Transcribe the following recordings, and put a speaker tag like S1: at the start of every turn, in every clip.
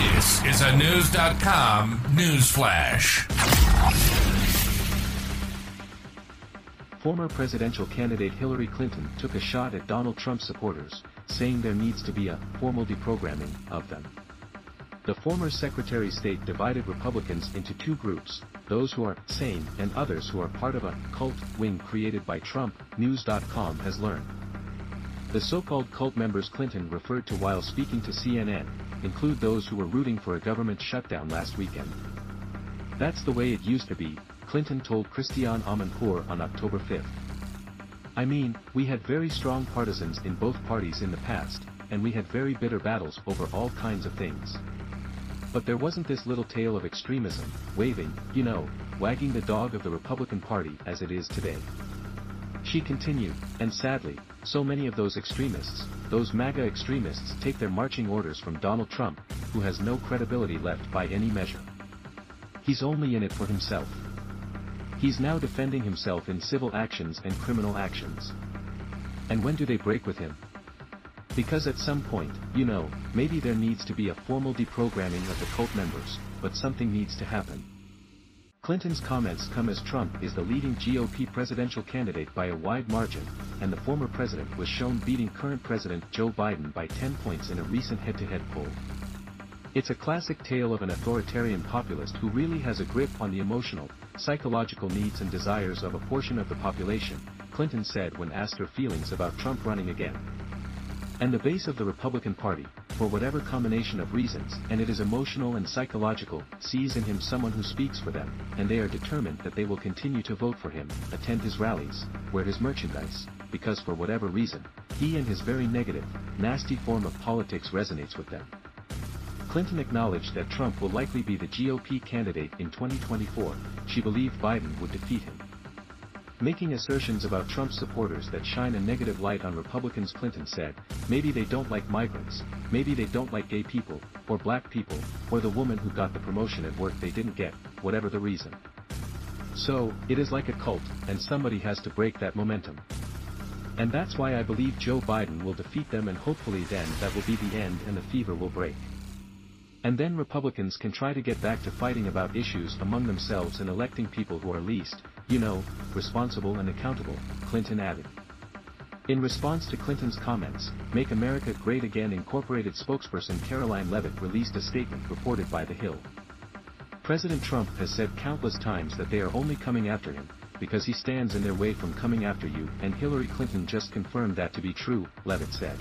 S1: This is a Knewz.com news flash.
S2: Former presidential candidate Hillary Clinton took a shot at Donald Trump supporters, saying there needs to be a formal deprogramming of them. The former Secretary of State divided Republicans into two groups, those who are sane and others who are part of a cult wing created by Trump, Knewz.com has learned. The so-called cult members Clinton referred to while speaking to CNN, include those who were rooting for a government shutdown last weekend. That's the way it used to be, Clinton told Christiane Amanpour on October 5. I mean, we had very strong partisans in both parties in the past, and we had very bitter battles over all kinds of things. But there wasn't this little tail of extremism, waving, you know, wagging the dog of the Republican Party as it is today. She continued, and sadly, so many of those extremists, those MAGA extremists take their marching orders from Donald Trump, who has no credibility left by any measure. He's only in it for himself. He's now defending himself in civil actions and criminal actions. And when do they break with him? Because at some point, you know, maybe there needs to be a formal deprogramming of the cult members, but something needs to happen. Clinton's comments come as Trump is the leading GOP presidential candidate by a wide margin, and the former president was shown beating current President Joe Biden by 10 points in a recent head-to-head poll. It's a classic tale of an authoritarian populist who really has a grip on the emotional, psychological needs and desires of a portion of the population, Clinton said when asked her feelings about Trump running again. And the base of the Republican Party, for whatever combination of reasons, and it is emotional and psychological, sees in him someone who speaks for them, and they are determined that they will continue to vote for him, attend his rallies, wear his merchandise, because for whatever reason, he and his very negative, nasty form of politics resonates with them. Clinton acknowledged that Trump will likely be the GOP candidate in 2024, she believed Biden would defeat him. Making assertions about Trump supporters that shine a negative light on Republicans Clinton said, maybe they don't like migrants, maybe they don't like gay people, or black people, or the woman who got the promotion at work they didn't get, whatever the reason. So, it is like a cult, and somebody has to break that momentum. And that's why I believe Joe Biden will defeat them and hopefully then that will be the end and the fever will break. And then Republicans can try to get back to fighting about issues among themselves and electing people who are least, you know, responsible and accountable, Clinton added. In response to Clinton's comments, Make America Great Again Incorporated spokesperson Karoline Leavitt released a statement reported by The Hill. President Trump has said countless times that they are only coming after him, because he stands in their way from coming after you, and Hillary Clinton just confirmed that to be true, Leavitt said.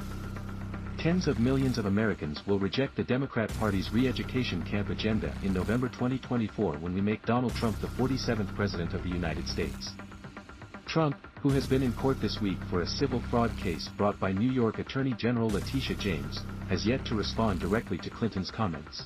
S2: Tens of millions of Americans will reject the Democrat Party's re-education camp agenda in November 2024 when we make Donald Trump the 47th President of the United States. Trump, who has been in court this week for a civil fraud case brought by New York Attorney General Letitia James, has yet to respond directly to Clinton's comments.